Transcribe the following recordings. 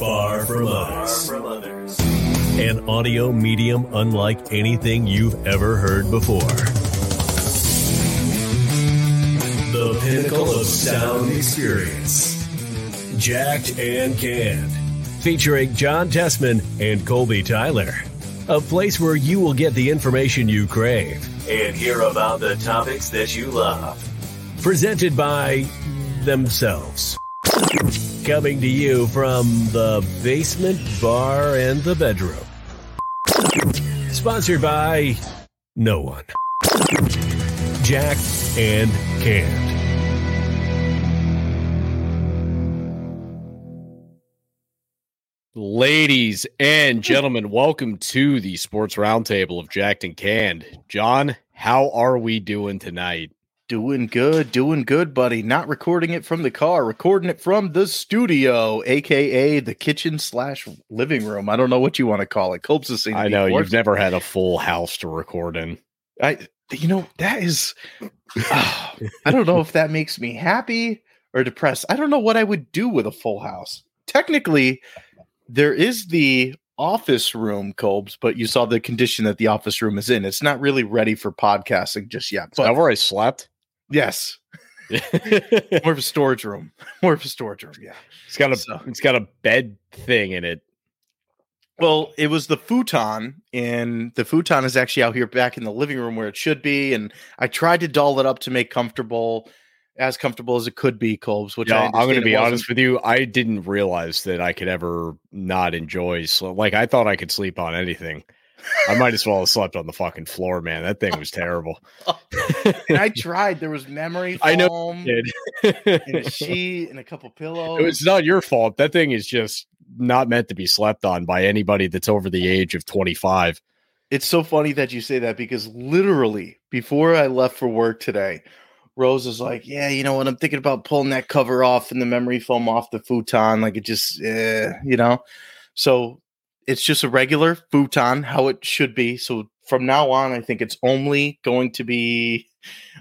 Far from others. An audio medium unlike anything you've ever heard before. The pinnacle of sound experience. Jacked and Canned. Featuring John Tessman and Colby Tyler. A place where you will get the information you crave and hear about the topics that you love. Presented by themselves. Coming to you from the basement bar and the bedroom. Sponsored by no one. Jack and Canned. Ladies and gentlemen, welcome to the Sports Roundtable of Jacked and Canned. John, how are we doing tonight? Doing good, doing good, buddy. Not recording it from the car, recording it from the studio, aka the kitchen slash living room. I don't know what you want to call it. Copes has seen. I know you've never had a full house to record in. I, you know, that is. ah, I don't know if that makes me happy or depressed. I don't know what I would do with a full house. Technically, there is the office room, Colbs, but you saw the condition that the office room is in. It's not really ready for podcasting just yet. Is that But where I slept? Yes, more of a storage room. More of a storage room. Yeah. It's got a So- it's got a bed thing in it. Well, it was the futon, and the futon is actually out here back in the living room where it should be. And I tried to doll it up to make comfortable, as comfortable as it could be, Colbs. Which I Yeah, I'm going to be honest with you. I didn't realize that I could ever not enjoy. So, like, I thought I could sleep on anything. I might as well have slept on the fucking floor, man. That thing was terrible. and I tried. There was memory foam I know and a sheet and a couple pillows. It's not your fault. That thing is just not meant to be slept on by anybody that's over the age of 25. It's so funny that you say that because literally before I left for work today, Rose is like, "Yeah, you know what? I'm thinking about pulling that cover off and the memory foam off the futon. Like it just, eh, you know." So it's just a regular futon, how it should be. So from now on, I think it's only going to be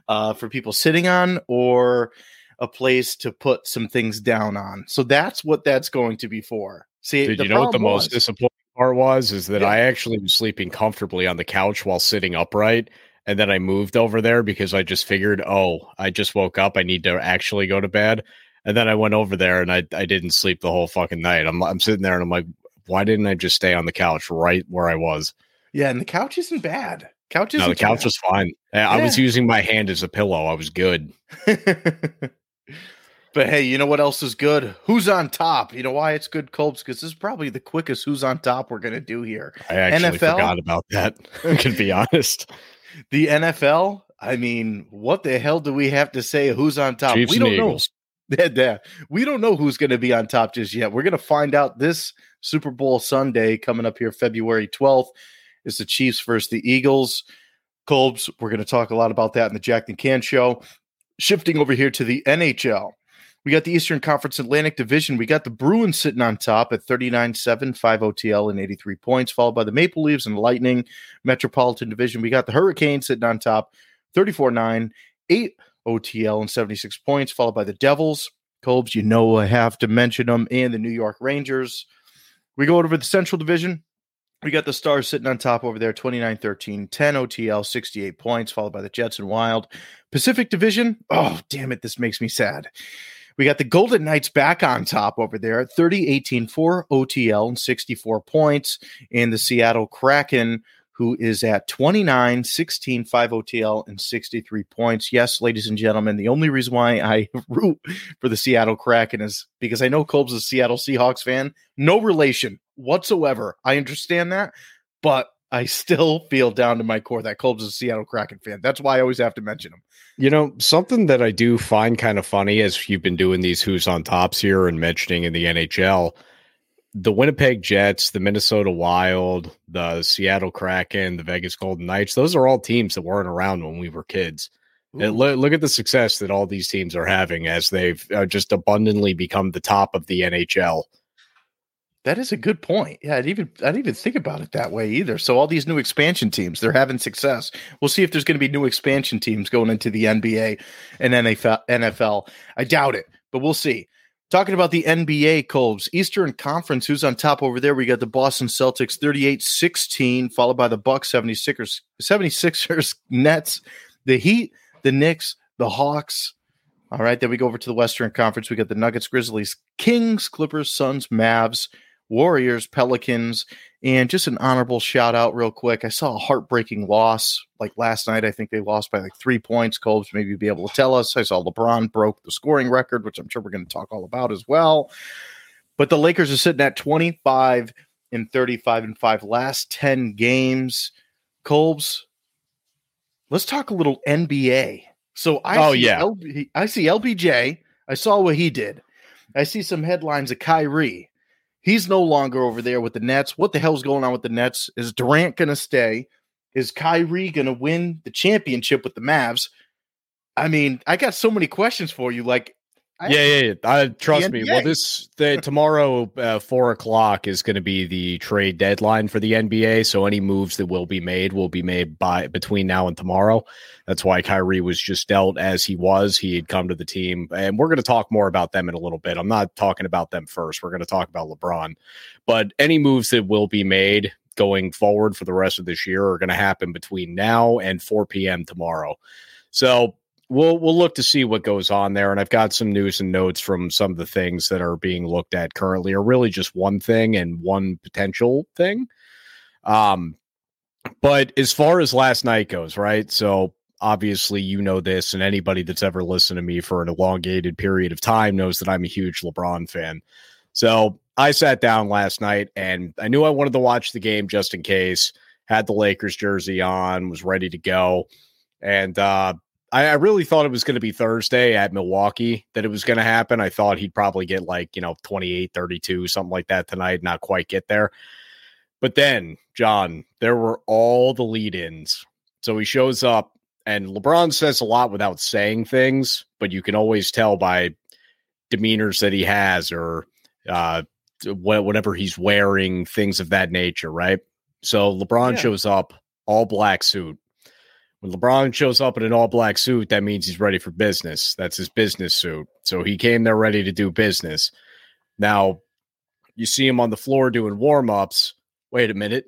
uh, for people sitting on or a place to put some things down on. So that's what that's going to be for. See, Did you know what the problem most disappointing part was? Is that Yeah. I actually was sleeping comfortably on the couch while sitting upright. And then I moved over there because I just figured, oh, I just woke up. I need to actually go to bed. And then I went over there and I, I didn't sleep the whole fucking night. I'm, I'm sitting there and I'm like, why didn't I just stay on the couch right where I was? Yeah, and the couch isn't bad. Couch isn't No, the couch was fine. I I was using my hand as a pillow. I was good. but hey, you know what else is good? Who's on top? You know why it's good, Colbs? Because this is probably the quickest who's on top we're gonna do here. I actually NFL? forgot about that. I can be honest. The NFL. I mean, what the hell do we have to say? Who's on top? Chiefs we don't know. Eagles. Yeah. We don't know who's going to be on top just yet. We're going to find out this Super Bowl Sunday coming up here, February 12th. Is the Chiefs versus the Eagles. Colbs, we're going to talk a lot about that in the Jack and Can show. Shifting over here to the NHL. We got the Eastern Conference Atlantic Division. We got the Bruins sitting on top at 39 7, 5 OTL, and 83 points, followed by the Maple Leafs and Lightning. Metropolitan Division. We got the Hurricanes sitting on top, 34 9, 8 OTL, and 76 points, followed by the Devils. Colbs, you know I have to mention them, and the New York Rangers. We go over the Central Division. We got the Stars sitting on top over there, 29 13, 10 OTL, 68 points, followed by the Jets and Wild. Pacific Division, oh, damn it, this makes me sad. We got the Golden Knights back on top over there, 30 18, 4 OTL, and 64 points. And the Seattle Kraken, who is at 29 16, 5 OTL, and 63 points. Yes, ladies and gentlemen, the only reason why I root for the Seattle Kraken is because I know Colb's is a Seattle Seahawks fan. No relation whatsoever. I understand that, but I still feel down to my core that Colb's is a Seattle Kraken fan. That's why I always have to mention him. You know, something that I do find kind of funny as you've been doing these who's on tops here and mentioning in the NHL, the Winnipeg Jets, the Minnesota Wild, the Seattle Kraken, the Vegas Golden Knights, those are all teams that weren't around when we were kids. And look, look at the success that all these teams are having as they've uh, just abundantly become the top of the NHL. That is a good point. Yeah, I didn't even I didn't even think about it that way either. So all these new expansion teams, they're having success. We'll see if there's going to be new expansion teams going into the NBA and NFL. NFL. I doubt it, but we'll see. Talking about the NBA, Colbs, Eastern Conference, who's on top over there? We got the Boston Celtics 38 16, followed by the Bucks 76ers, 76ers, Nets, the Heat, the Knicks, the Hawks. All right, then we go over to the Western Conference. We got the Nuggets, Grizzlies, Kings, Clippers, Suns, Mavs, Warriors, Pelicans, and just an honorable shout out, real quick. I saw a heartbreaking loss like last night. I think they lost by like three points. Colbs maybe be able to tell us. I saw LeBron broke the scoring record, which I'm sure we're going to talk all about as well. But the Lakers are sitting at 25 and 35 and five last 10 games. Colbs, let's talk a little NBA. So I oh see yeah, LB, I see LBJ. I saw what he did. I see some headlines of Kyrie. He's no longer over there with the Nets. What the hell's going on with the Nets? Is Durant going to stay? Is Kyrie going to win the championship with the Mavs? I mean, I got so many questions for you. Like, yeah, yeah, yeah. I, trust me. Well, this the, tomorrow uh, four o'clock is going to be the trade deadline for the NBA. So any moves that will be made will be made by between now and tomorrow. That's why Kyrie was just dealt as he was. He had come to the team, and we're going to talk more about them in a little bit. I'm not talking about them first. We're going to talk about LeBron, but any moves that will be made going forward for the rest of this year are going to happen between now and 4 p.m. tomorrow. So we'll we'll look to see what goes on there. And i've got some news and notes from some of the things that are being looked at currently are really just one thing and one potential thing. Um but as far as last night goes right? So obviously you know this and anybody that's ever listened to me for an elongated period of time knows that i'm a huge lebron fan. So i sat down last night and i knew i wanted to watch the game just in case. Had the lakers jersey on was ready to go. And uh I, I really thought it was going to be Thursday at Milwaukee that it was going to happen. I thought he'd probably get like, you know, 28, 32, something like that tonight, not quite get there. But then, John, there were all the lead ins. So he shows up, and LeBron says a lot without saying things, but you can always tell by demeanors that he has or uh, whatever he's wearing, things of that nature, right? So LeBron yeah. shows up, all black suit, when LeBron shows up in an all black suit, that means he's ready for business. That's his business suit. So he came there ready to do business. Now, you see him on the floor doing warm ups. Wait a minute.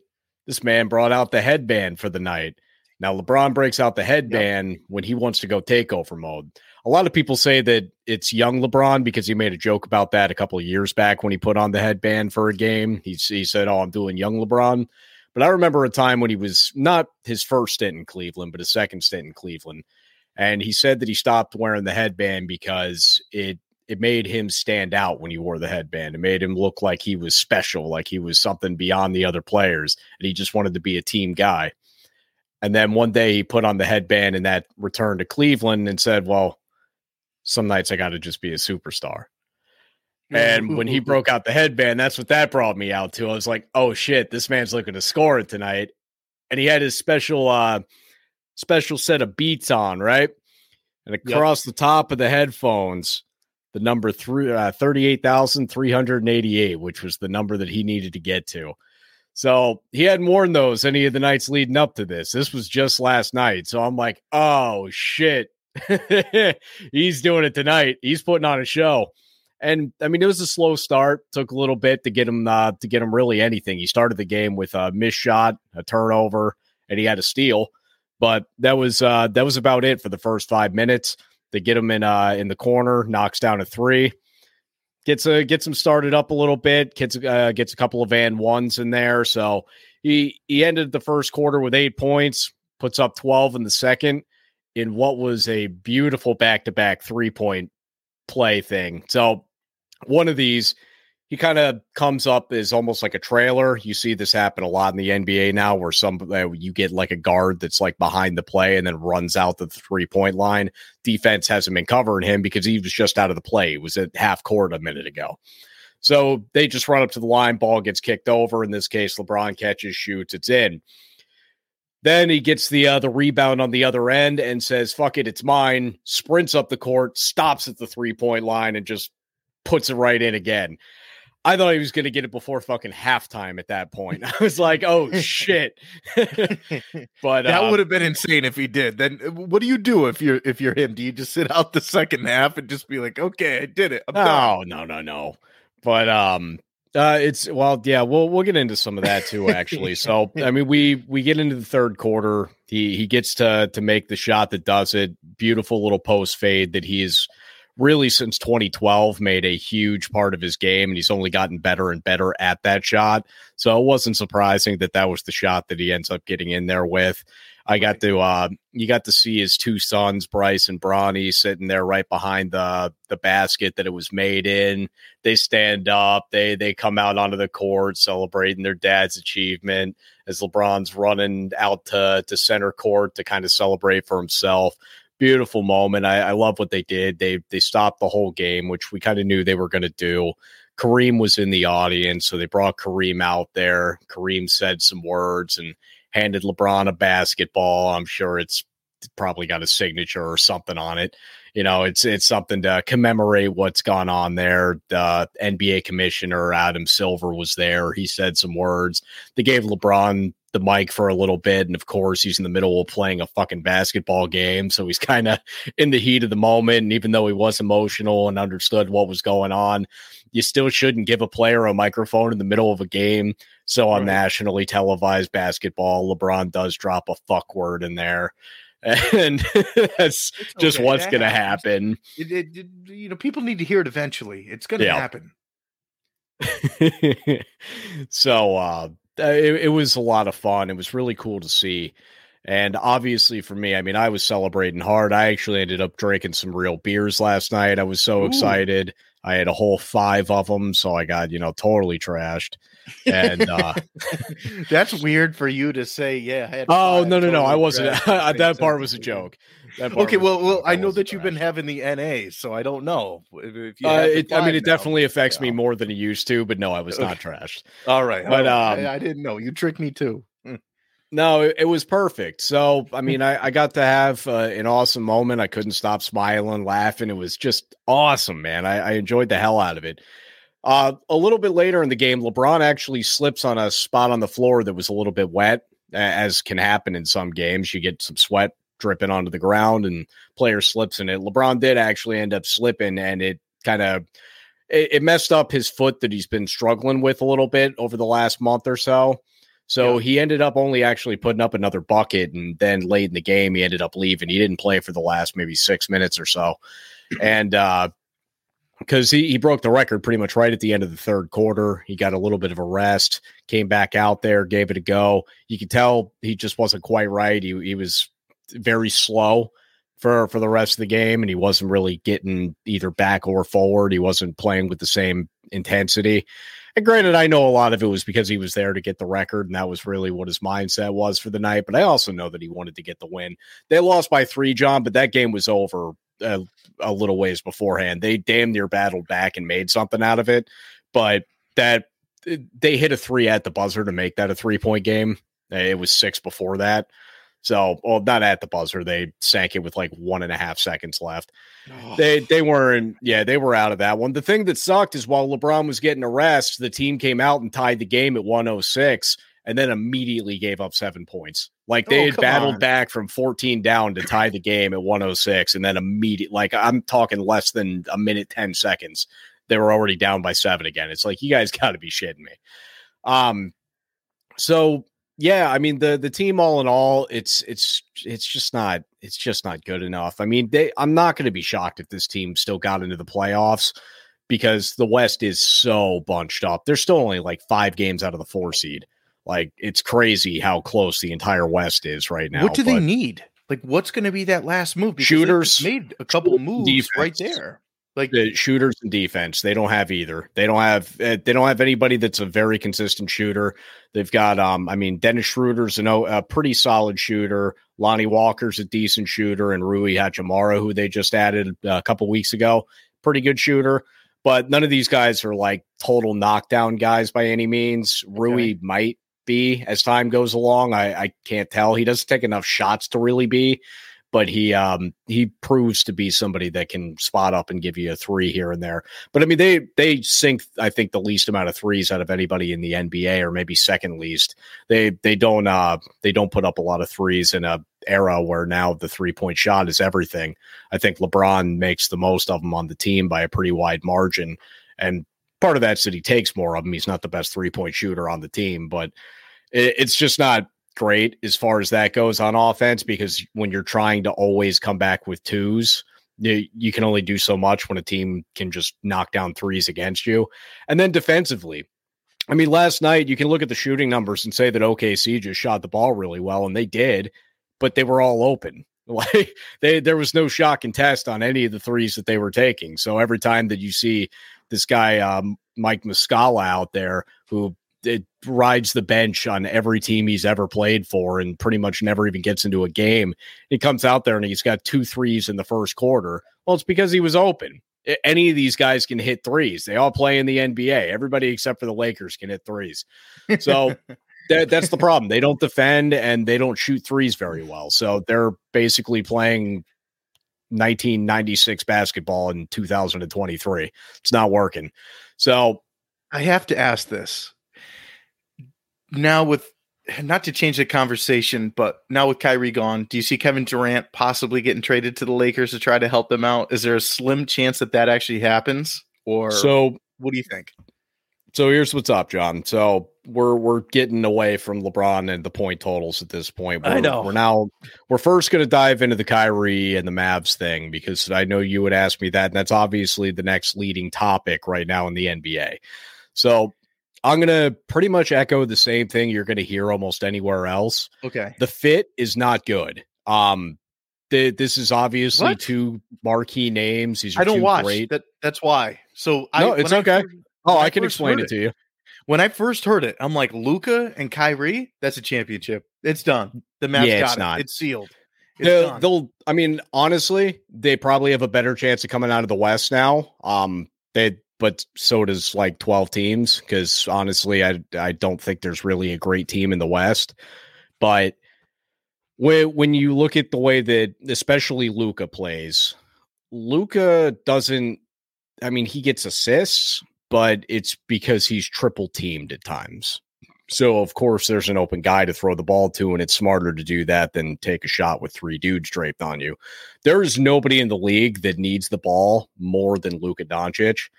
This man brought out the headband for the night. Now, LeBron breaks out the headband yep. when he wants to go takeover mode. A lot of people say that it's young LeBron because he made a joke about that a couple of years back when he put on the headband for a game. He, he said, Oh, I'm doing young LeBron. But I remember a time when he was not his first stint in Cleveland, but his second stint in Cleveland. And he said that he stopped wearing the headband because it it made him stand out when he wore the headband. It made him look like he was special, like he was something beyond the other players, and he just wanted to be a team guy. And then one day he put on the headband and that returned to Cleveland and said, Well, some nights I got to just be a superstar. And when he broke out the headband, that's what that brought me out to. I was like, oh shit, this man's looking to score it tonight. And he had his special uh special set of beats on, right? And across yep. the top of the headphones, the number three uh, 38,388, which was the number that he needed to get to. So he hadn't worn those any of the nights leading up to this. This was just last night. So I'm like, oh shit. He's doing it tonight. He's putting on a show. And I mean, it was a slow start. Took a little bit to get him uh, to get him really anything. He started the game with a missed shot, a turnover, and he had a steal. But that was uh, that was about it for the first five minutes. They get him in uh, in the corner, knocks down a three, gets a gets him started up a little bit, gets uh, gets a couple of and ones in there. So he he ended the first quarter with eight points, puts up twelve in the second in what was a beautiful back to back three point play thing. So one of these, he kind of comes up as almost like a trailer. You see this happen a lot in the NBA now, where some uh, you get like a guard that's like behind the play and then runs out the three point line. Defense hasn't been covering him because he was just out of the play. He was at half court a minute ago. So they just run up to the line, ball gets kicked over. In this case, LeBron catches, shoots, it's in. Then he gets the uh, the rebound on the other end and says, "Fuck it, it's mine." Sprints up the court, stops at the three point line, and just puts it right in again. I thought he was going to get it before fucking halftime at that point. I was like, oh shit. but that um, would have been insane if he did. Then uh, what do you do if you're if you're him? Do you just sit out the second half and just be like, okay, I did it. I'm no, no, no, no. But um, uh, it's well, yeah, we'll we'll get into some of that too, actually. so I mean, we we get into the third quarter. He he gets to to make the shot that does it. Beautiful little post fade that he's really since 2012 made a huge part of his game and he's only gotten better and better at that shot. So it wasn't surprising that that was the shot that he ends up getting in there with. I got to uh you got to see his two sons bryce and bronny sitting there right behind the the basket that it was made in. They stand up they they come out onto the court celebrating their dad's achievement as lebron's running out to to center court to kind of celebrate for himself beautiful moment. I, I, love what they did. They they stopped the whole game, which we kind of knew they were going to do. Kareem was in the audience, so they brought Kareem out there. Kareem said some words and handed LeBron a basketball. I'm sure it's probably got a signature or something on it. You know, it's it's something to commemorate what's gone on there. The NBA commissioner Adam Silver was there. He said some words. They gave LeBron the mic for a little bit. And of course, he's in the middle of playing a fucking basketball game. So he's kind of in the heat of the moment. And even though he was emotional and understood what was going on, you still shouldn't give a player a microphone in the middle of a game. So on right. nationally televised basketball, LeBron does drop a fuck word in there. And that's okay. just what's going to happen. It, it, it, you know, people need to hear it eventually. It's going to yeah. happen. so, uh, it, it was a lot of fun. It was really cool to see. And obviously, for me, I mean, I was celebrating hard. I actually ended up drinking some real beers last night. I was so Ooh. excited. I had a whole five of them, so I got you know totally trashed. And uh, that's weird for you to say. Yeah. oh no no no! I wasn't. that part was a joke okay, well, well, I know that you've been having the NA, so I don't know. If you uh, it, I mean, it now, definitely affects me more than it used to, but no, I was not trashed. All right, but um, I, I, didn't know. You tricked me too. Hmm. No, it, it, was perfect. So, I mean, I, I got to have uh, an awesome moment. I couldn't stop smiling, laughing. It was just awesome, man. I, I enjoyed the hell out of it. Uh, a little bit later in the game, LeBron actually slips on a spot on the floor that was a little bit wet, as can happen in some games. You get some sweat dripping onto the ground and player slips in it. LeBron did actually end up slipping and it kind of it, it, messed up his foot that he's been struggling with a little bit over the last month or so. So yeah. he ended up only actually putting up another bucket and then late in the game he ended up leaving. He didn't play for the last maybe 6 minutes or so. And uh because he, he broke the record pretty much right at the end of the third quarter. He got a little bit of a rest, came back out there, gave it a go. You could tell he just wasn't quite right. He, he was very slow for for the rest of the game, and he wasn't really getting either back or forward. He wasn't playing with the same intensity. And granted, I know a lot of it was because he was there to get the record, and that was really what his mindset was for the night. But I also know that he wanted to get the win. They lost by three, John, but that game was over a, a little ways beforehand. They damn near battled back and made something out of it, but that they hit a three at the buzzer to make that a three point game. It was six before that. So, well, not at the buzzer. They sank it with like one and a half seconds left. Oh. They they weren't. Yeah, they were out of that one. The thing that sucked is while LeBron was getting a rest, the team came out and tied the game at 106 and then immediately gave up seven points. Like they oh, had battled on. back from 14 down to tie the game at 106 and then immediate like I'm talking less than a minute 10 seconds. They were already down by seven again. It's like you guys got to be shitting me. Um so yeah, I mean the the team all in all, it's it's it's just not it's just not good enough. I mean, they I'm not going to be shocked if this team still got into the playoffs because the West is so bunched up. They're still only like five games out of the four seed. Like it's crazy how close the entire West is right now. What do they need? Like, what's going to be that last move? Because shooters made a couple moves defense. right there like the shooters and defense they don't have either. They don't have eh, they don't have anybody that's a very consistent shooter. They've got um i mean dennis schroeder's a, a pretty solid shooter. Lonnie walker's a decent shooter and rui hachimura who they just added a couple weeks ago pretty good shooter. But none of these guys are like total knockdown guys by any means. Okay. rui might be as time goes along. I i can't tell. He doesn't take enough shots to really be but he um he proves to be somebody that can spot up and give you a three here and there. But I mean they they sink I think the least amount of threes out of anybody in the NBA or maybe second least. They they don't uh they don't put up a lot of threes in a era where now the three point shot is everything. I think LeBron makes the most of them on the team by a pretty wide margin. And part of that's that he takes more of them. He's not the best three point shooter on the team, but it, it's just not great as far as that goes on offense because when you're trying to always come back with twos, you, can only do so much when a team can just knock down threes against you. And then defensively, I mean, last night you can look at the shooting numbers and say that OKC just shot the ball really well, and they did, but they were all open. Like they, there was no shot contest on any of the threes that they were taking. So every time that you see this guy um, Mike Muscala out there, who it rides the bench on every team he's ever played for and pretty much never even gets into a game. He comes out there and he's got two threes in the first quarter. Well, it's because he was open. Any of these guys can hit threes. They all play in the NBA. Everybody except for the Lakers can hit threes. So that, that's the problem. They don't defend and they don't shoot threes very well. So they're basically playing 1996 basketball in 2023. It's not working. So I have to ask this now with not to change the conversation, but now with Kyrie gone, do you see Kevin Durant possibly getting traded to the Lakers to try to help them out? Is there a slim chance that that actually happens? Or so, what do you think? So here's what's up, John. So we're we're getting away from LeBron and the point totals at this point. We're, I know. We're now we're first going to dive into the Kyrie and the Mavs thing because I know you would ask me that, and that's obviously the next leading topic right now in the NBA. So I'm going to pretty much echo the same thing you're going to hear almost anywhere else. Okay. The fit is not good. Um, the, this is obviously what? two marquee names. These I don't watch great. that. That's why. So no, I, it's okay. I, oh, I, I can explain it, it to you. When I first heard it, I'm like, Luka and Kyrie, that's a championship. It's done. The Mavs yeah, got it's it. Not. It's sealed. It's they'll, they'll, I mean, honestly, they probably have a better chance of coming out of the West now. Um, they but so does like 12 teams because honestly I I don't think there's really a great team in the West. But when when you look at the way that especially Luka plays Luka doesn't I mean he gets assists but it's because he's triple teamed at times. So of course there's an open guy to throw the ball to and it's smarter to do that than take a shot with three dudes draped on you. There is nobody in the league that needs the ball more than Luka Doncic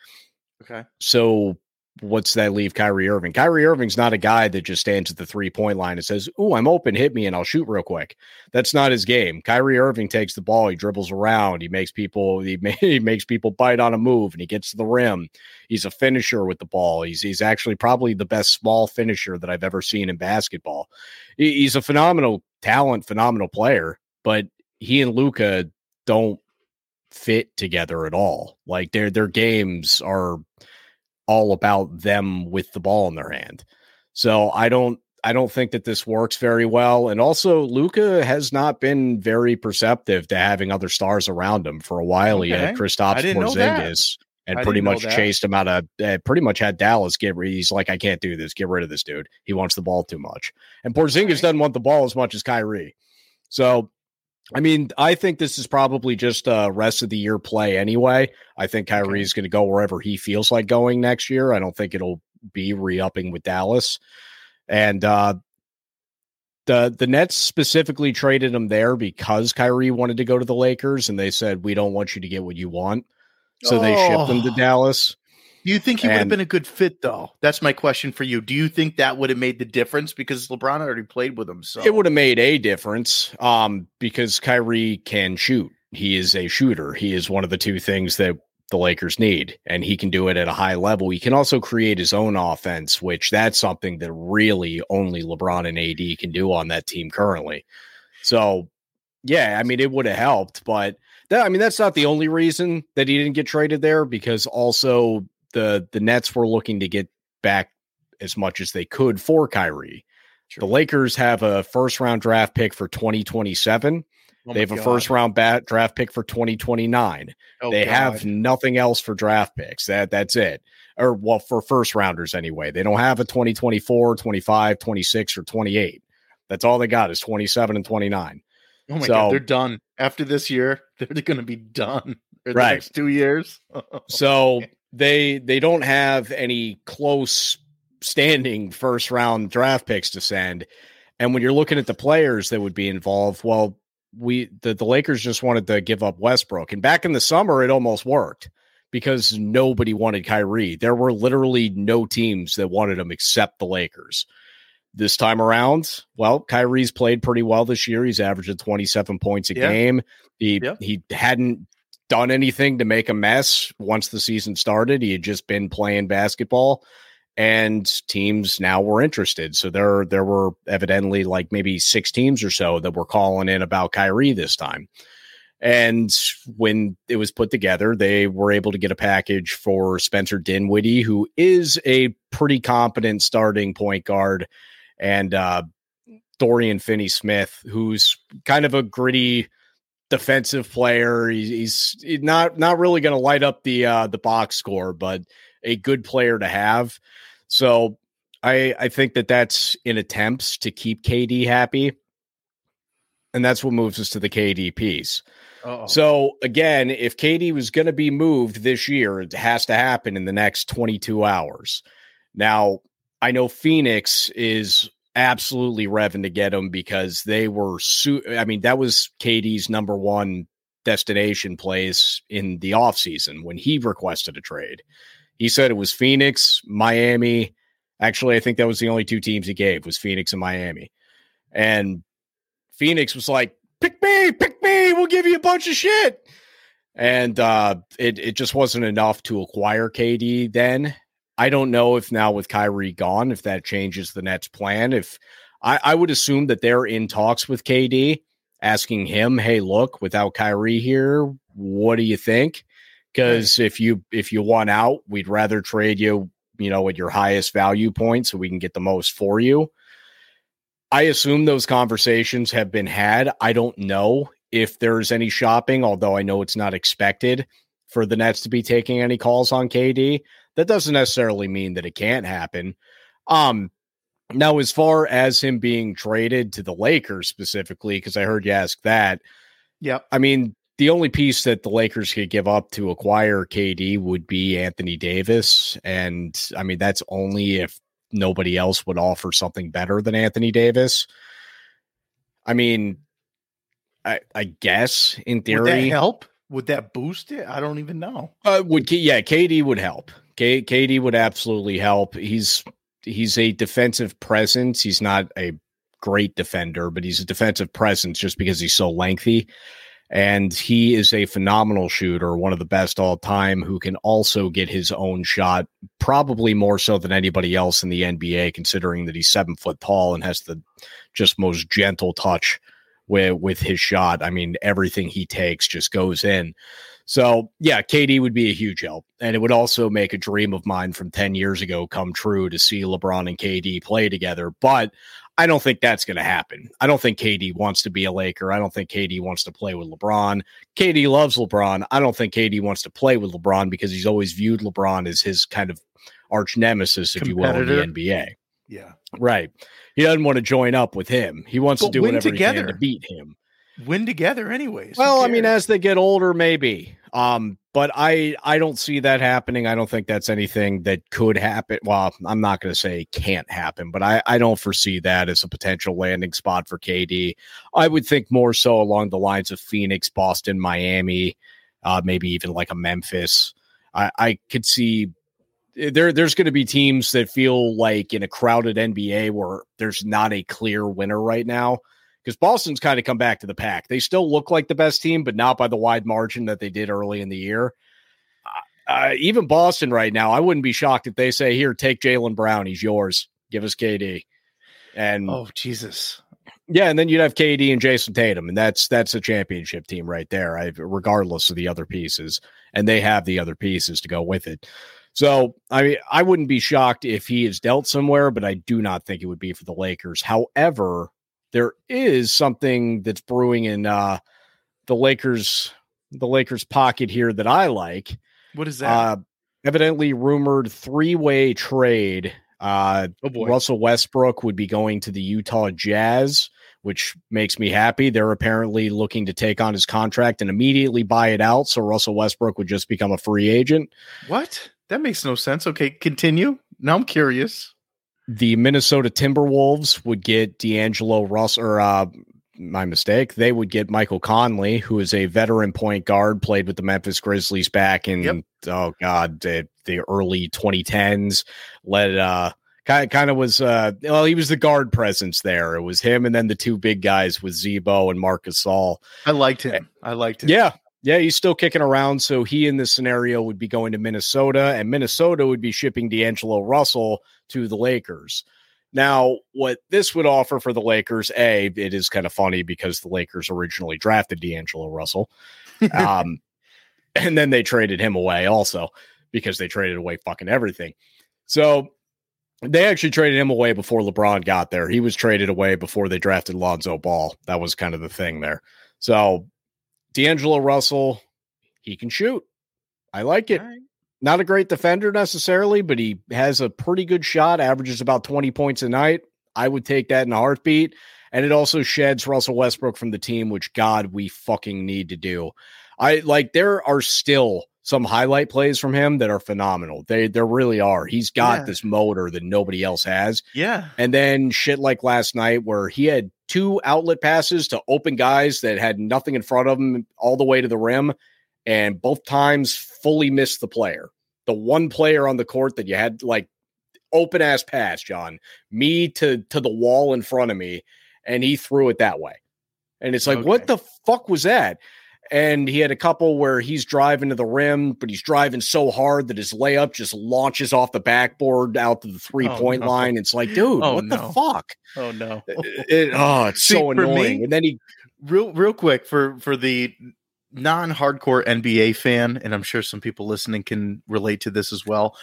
Okay. So what's that leave Kyrie Irving? Kyrie Irving's not a guy that just stands at the three point line and says, Oh, I'm open, hit me, and I'll shoot real quick. That's not his game. Kyrie Irving takes the ball, he dribbles around, he makes people he, he makes people bite on a move and he gets to the rim. He's a finisher with the ball. He's he's actually probably the best small finisher that I've ever seen in basketball. He, he's a phenomenal talent, phenomenal player, but he and Luka don't fit together at all. Like their their games are all about them with the ball in their hand. So I don't I don't think that this works very well. And also Luka has not been very perceptive to having other stars around him for a while. Okay. He had Kristaps Porzingis and I pretty much chased him out of uh, pretty much had Dallas get rid. he's like I can't do this. Get rid of this dude. He wants the ball too much. And Porzingis right. doesn't want the ball as much as Kyrie. So I mean, I think this is probably just a rest of the year play anyway. I think Kyrie is going to go wherever he feels like going next year. I don't think it'll be re upping with Dallas. And uh, the the Nets specifically traded him there because Kyrie wanted to go to the Lakers, and they said we don't want you to get what you want, so oh. they shipped him to oh. Dallas. Do you think he would have been a good fit, though? That's my question for you. Do you think that would have made the difference because LeBron already played with him? So it would have made a difference, um, because Kyrie can shoot. He is a shooter. He is one of the two things that the Lakers need, and he can do it at a high level. He can also create his own offense, which that's something that really only LeBron and AD can do on that team currently. So, yeah, I mean, it would have helped, but that, I mean, that's not the only reason that he didn't get traded there because also the the Nets were looking to get back as much as they could for Kyrie. Sure. The Lakers have a first round draft pick for 2027. Oh they have God. a first round bat draft pick for 2029. Oh they God. have nothing else for draft picks. That that's it. Or well for first rounders anyway. They don't have a 2024, 25, 26 or 28. That's all they got is 27 and 29. Oh my so, God, they're done. after this year, they're going to be done. For the Right. next two years. Oh so they they don't have any close standing first round draft picks to send. And when you're looking at the players that would be involved, well, we the, the Lakers just wanted to give up Westbrook. And back in the summer, it almost worked because nobody wanted Kyrie. There were literally no teams that wanted him except the Lakers. This time around, well, Kyrie's played pretty well this year. He's averaging 27 points a Yeah. game. He Yeah. he hadn't done anything to make a mess once the season started. He had just been playing basketball and teams now were interested. So there there were evidently like maybe six teams or so that were calling in about Kyrie this time. And when it was put together, they were able to get a package for Spencer Dinwiddie, who is a pretty competent starting point guard, and uh, Dorian Finney Smith, who's kind of a gritty defensive player. He's, he's not not really going to light up the uh, the box score, but a good player to have. So I I think that that's in attempts to keep KD happy, and that's what moves us to the KD piece. Uh-oh. So again, if KD was going to be moved this year, it has to happen in the next 22 hours. Now, I know Phoenix is absolutely revving to get him because they were su- I mean, that was KD's number one destination place in the offseason when he requested a trade. He said it was Phoenix, Miami. Actually, I think that was the only two teams he gave was Phoenix and Miami. And Phoenix was like, pick me, pick me, we'll give you a bunch of shit. And uh, it, it just wasn't enough to acquire KD then. I don't know if now with Kyrie gone, if that changes the Nets plan. If I, I would assume that they're in talks with KD, asking him, hey, look, without Kyrie here, what do you think? Because if you if you want out, we'd rather trade you, you know, at your highest value point so we can get the most for you. I assume those conversations have been had. I don't know if there's any shopping, although I know it's not expected for the Nets to be taking any calls on KD. That doesn't necessarily mean that it can't happen. Um, now, as far as him being traded to the Lakers specifically, because I heard you ask that, Yeah. I mean, the only piece that the Lakers could give up to acquire KD would be Anthony Davis. And I mean, that's only if nobody else would offer something better than Anthony Davis. I mean, I, I guess in Would that theory, help? Would that boost it? I don't even know. uh, would yeah, KD would help. K- KD would absolutely help. He's he's a defensive presence. He's not a great defender, but he's a defensive presence just because he's so lengthy. And he is a phenomenal shooter, one of the best all time, who can also get his own shot, probably more so than anybody else in the NBA, considering that he's seven foot tall and has the just most gentle touch with with his shot. I mean, everything he takes just goes in. So yeah, KD would be a huge help, and it would also make a dream of mine from ten years ago come true to see LeBron and KD play together. But I don't think that's going to happen. I don't think KD wants to be a Laker. I don't think KD wants to play with LeBron. KD loves LeBron. I don't think KD wants to play with LeBron because he's always viewed LeBron as his kind of arch nemesis, if you will, in the NBA. Yeah. Right. He doesn't want to join up with him. He wants But to do whatever he can to beat him. Win together, anyways. Well, I mean, as they get older, maybe. Um, but I I don't see that happening. I don't think that's anything that could happen. Well, I'm not going to say can't happen, but I I don't foresee that as a potential landing spot for KD. I would think more so along the lines of Phoenix, Boston, Miami, uh, maybe even like a Memphis. I I could see there there's going to be teams that feel like in a crowded NBA where there's not a clear winner right now because Boston's kind of come back to the pack. They still look like the best team, but not by the wide margin that they did early in the year. Uh, even Boston right now, I wouldn't be shocked if they say, "Here, take Jaylen Brown. He's yours. Give us KD." And Oh Jesus. yeah, and then you'd have KD and Jayson Tatum, and that's that's a championship team right there. I, regardless of the other pieces, and they have the other pieces to go with it. So I mean, I wouldn't be shocked if he is dealt somewhere, but I do not think it would be for the Lakers. However, there is something that's brewing in uh, the Lakers the Lakers pocket here that I like. What is that? Uh, evidently rumored three way trade. Uh, oh boy. Russell Westbrook would be going to the Utah Jazz which makes me happy. They're apparently looking to take on his contract and immediately buy it out. So Russell Westbrook would just become a free agent. What? That makes no sense. Okay, continue. Now I'm curious. The Minnesota Timberwolves would get D'Angelo Russell, or uh, my mistake. They would get Michael Conley, who is a veteran point guard, played with the Memphis Grizzlies back in yep. oh god the, the early 2010s. Led uh kind kind of was uh well he was the guard presence there. It was him and then the two big guys with Z-Bo and Marcus Gasol. I liked him. I liked him. Yeah. Yeah, he's still kicking around. So he in this scenario would be going to Minnesota, and Minnesota would be shipping D'Angelo Russell to the Lakers. Now, what this would offer for the Lakers, A, it is kind of funny because the Lakers originally drafted D'Angelo Russell. Um, and then they traded him away also because they traded away fucking everything. So they actually traded him away before LeBron got there. He was traded away before they drafted Lonzo Ball. That was kind of the thing there. So D'Angelo Russell, he can shoot. I like it. Right. Not a great defender necessarily, but he has a pretty good shot, averages about 20 points a night. I would take that in a heartbeat. And it also sheds Russell Westbrook from the team, which God, we fucking need to do. I like there are still some highlight plays from him that are phenomenal. They there really are. He's got yeah. this motor that nobody else has. Yeah. And then shit like last night where he had two outlet passes to open guys that had nothing in front of them all the way to the rim and both times fully missed the player. The one player on the court that you had like open ass pass, John, me to to the wall in front of me, and he threw it that way. And it's like, okay. what the fuck was that? And he had a couple where he's driving to the rim, but he's driving so hard that his layup just launches off the backboard out to the three oh, point no. line. It's like, dude, oh, what no. the fuck? Oh no! It, it, oh, it's See, so annoying. Me, and then he real real quick for for the non-hardcore NBA fan, and I'm sure some people listening can relate to this as well.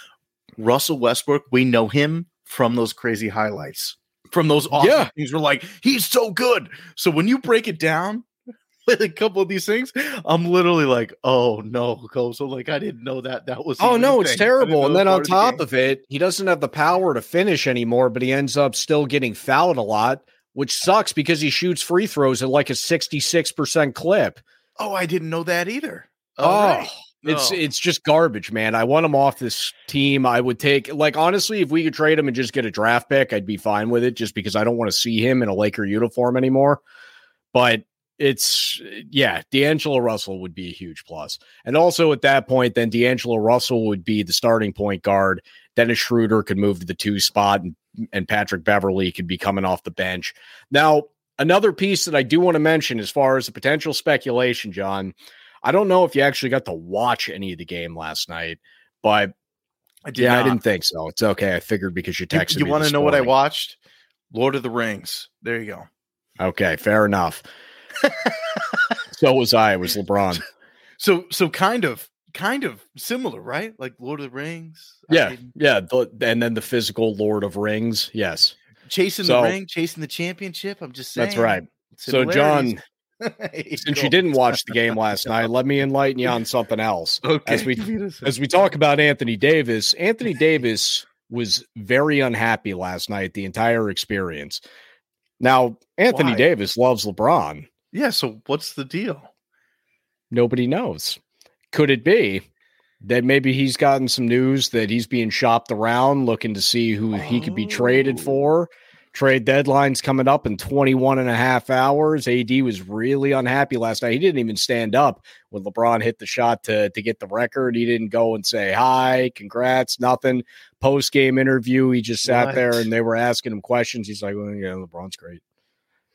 Russell Westbrook, we know him from those crazy highlights, from those awesome yeah. things. We're like, he's so good. So when you break it down with a couple of these things, I'm literally like, oh no, So like, I didn't know that that was. Oh no, it's terrible. And then on top the of it, he doesn't have the power to finish anymore, but he ends up still getting fouled a lot, which sucks because he shoots free throws at like a 66% clip. Oh, I didn't know that either. oh, right. it's oh. it's just garbage, man. I want him off this team. I would take like honestly, if we could trade him and just get a draft pick, I'd be fine with it. Just because I don't want to see him in a Laker uniform anymore. But it's eh, yeah, D'Angelo Russell would be a huge plus. And also at that point, then D'Angelo Russell would be the starting point guard. Dennis Schroeder could move to the two spot and, and Patrick Beverley could be coming off the bench. Now, Another piece that I do want to mention as far as the potential speculation, John, I don't know if you actually got to watch any of the game last night, but I yeah, not. I didn't think so. It's okay. I figured because you texted you, you want to know what I watched? Lord of the Rings. There you go. Okay, fair enough. so was I. It was LeBron. So so kind of kind of similar, right? Like Lord of the Rings. Yeah, yeah, the, and then the physical Lord of Rings. Yes, chasing so, the ring, chasing the championship. I'm just saying. That's right. So, John, since you didn't watch the game last night, let me enlighten you on something else. Okay. As we as we talk about Anthony Davis, Anthony Davis was very unhappy last night. The entire experience. Now, Anthony Why? Davis loves LeBron. Yeah. So what's the deal? Nobody knows. Could it be that maybe he's gotten some news that he's being shopped around looking to see who he could be traded oh. for. Trade deadline's coming up in 21 and a half hours. AD was really unhappy last night. He didn't even stand up when LeBron hit the shot to, to get the record. He didn't go and say hi, congrats, nothing. Post game interview, he just sat what? there and they were asking him questions. He's like, well, yeah, LeBron's great.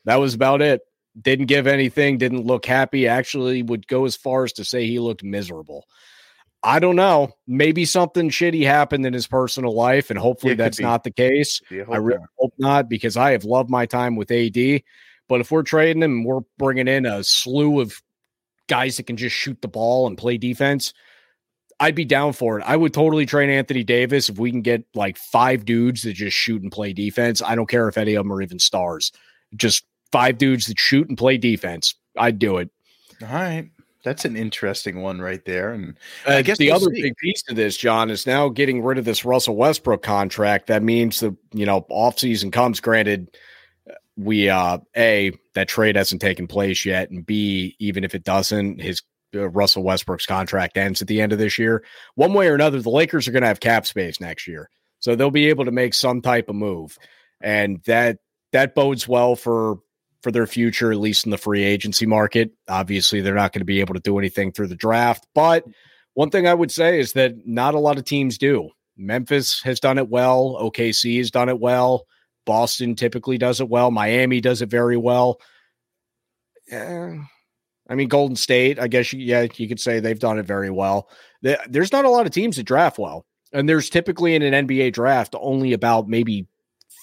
That was about it. Didn't give anything, didn't look happy. Actually, would go as far as to say he looked miserable. I don't know. Maybe something shitty happened in his personal life, and hopefully it that's not the case. I really not. hope not because I have loved my time with AD. But if we're trading him and we're bringing in a slew of guys that can just shoot the ball and play defense, I'd be down for it. I would totally train Anthony Davis if we can get like five dudes that just shoot and play defense. I don't care if any of them are even stars. Just five dudes that shoot and play defense. I'd do it. All right. That's an interesting one right there. And uh, I guess the we'll other see. big piece to this, John, is now getting rid of this Russell Westbrook contract. That means the you know offseason comes. Granted, we uh a that trade hasn't taken place yet, and b even if it doesn't, his uh, Russell Westbrook's contract ends at the end of this year. One way or another, the Lakers are going to have cap space next year, so they'll be able to make some type of move, and that that bodes well for for their future, at least in the free agency market. Obviously, they're not going to be able to do anything through the draft, but one thing I would say is that not a lot of teams do. Memphis has done it well. OKC has done it well. Boston typically does it well. Miami does it very well. Yeah. I mean, Golden State, I guess, yeah, you could say they've done it very well. There's not a lot of teams that draft well. And there's typically in an NBA draft only about maybe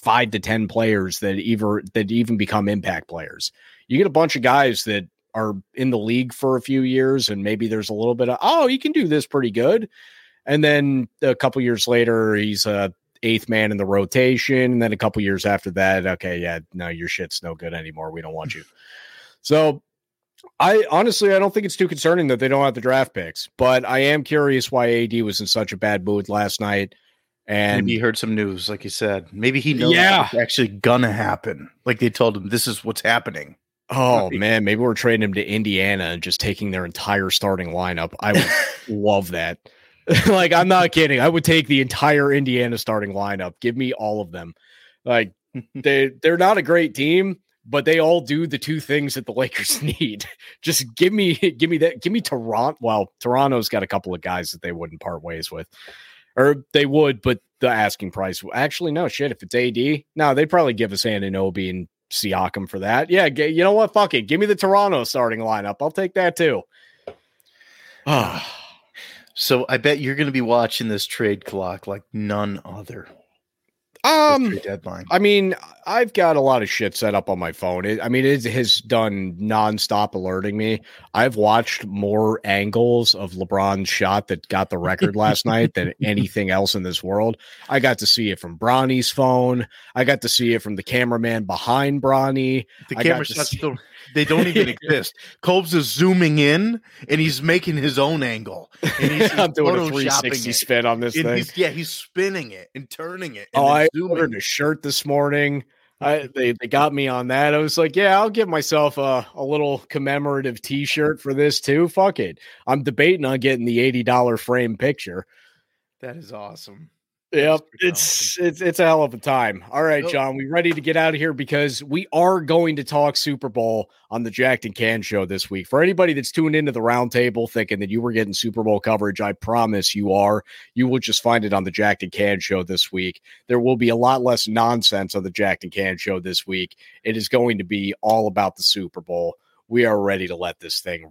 five to 10 players that even, that even become impact players. You get a bunch of guys that are in the league for a few years and maybe there's a little bit of, oh, you can do this pretty good. And then a couple years later, he's a eighth man in the rotation. And then a couple years after that, okay, yeah, no, your shit's no good anymore. We don't want you. So I honestly, I don't think it's too concerning that they don't have the draft picks, but I am curious why AD was in such a bad mood last night. And maybe he heard some news, like you said. Maybe he knows yeah. it's actually gonna happen. Like they told him, this is what's happening. Oh man, maybe we're trading him to Indiana and just taking their entire starting lineup. I would love that. like I'm not kidding. I would take the entire Indiana starting lineup. Give me all of them. Like they they're not a great team, but they all do the two things that the Lakers need. Just give me give me that give me Toronto. Well, Toronto's got a couple of guys that they wouldn't part ways with. Or they would, but the asking price actually no shit. If it's AD, no, they'd probably give us Anunoby and Siakam for that. Yeah, you know what? Fuck it. Give me the Toronto starting lineup. I'll take that too. So I bet you're going to be watching this trade clock like none other. Um, deadline. I mean, I've got a lot of shit set up on my phone. It, I mean, it has done nonstop alerting me. I've watched more angles of LeBron's shot that got the record last night than anything else in this world. I got to see it from Bronny's phone. I got to see it from the cameraman behind Bronny. The camera shot's still they don't even exist. Colbs is zooming in and he's making his own angle. And he's, he's I'm doing a 360 spin on this and thing. He's, yeah, he's spinning it and turning it. And oh, I zooming. ordered a shirt this morning. I, they, they got me on that. I was like, yeah, I'll give myself a, a little commemorative t shirt for this too. Fuck it. I'm debating on getting the $80 frame picture. That is awesome. Yep, it's it's it's a hell of a time. All right, John, we ready to get out of here because we are going to talk Super Bowl on the Jacked and Can show this week. For anybody that's tuned into the roundtable thinking that you were getting Super Bowl coverage, I promise you are. You will just find it on the Jacked and Can show this week. There will be a lot less nonsense on the Jacked and Can show this week. It is going to be all about the Super Bowl. We are ready to let this thing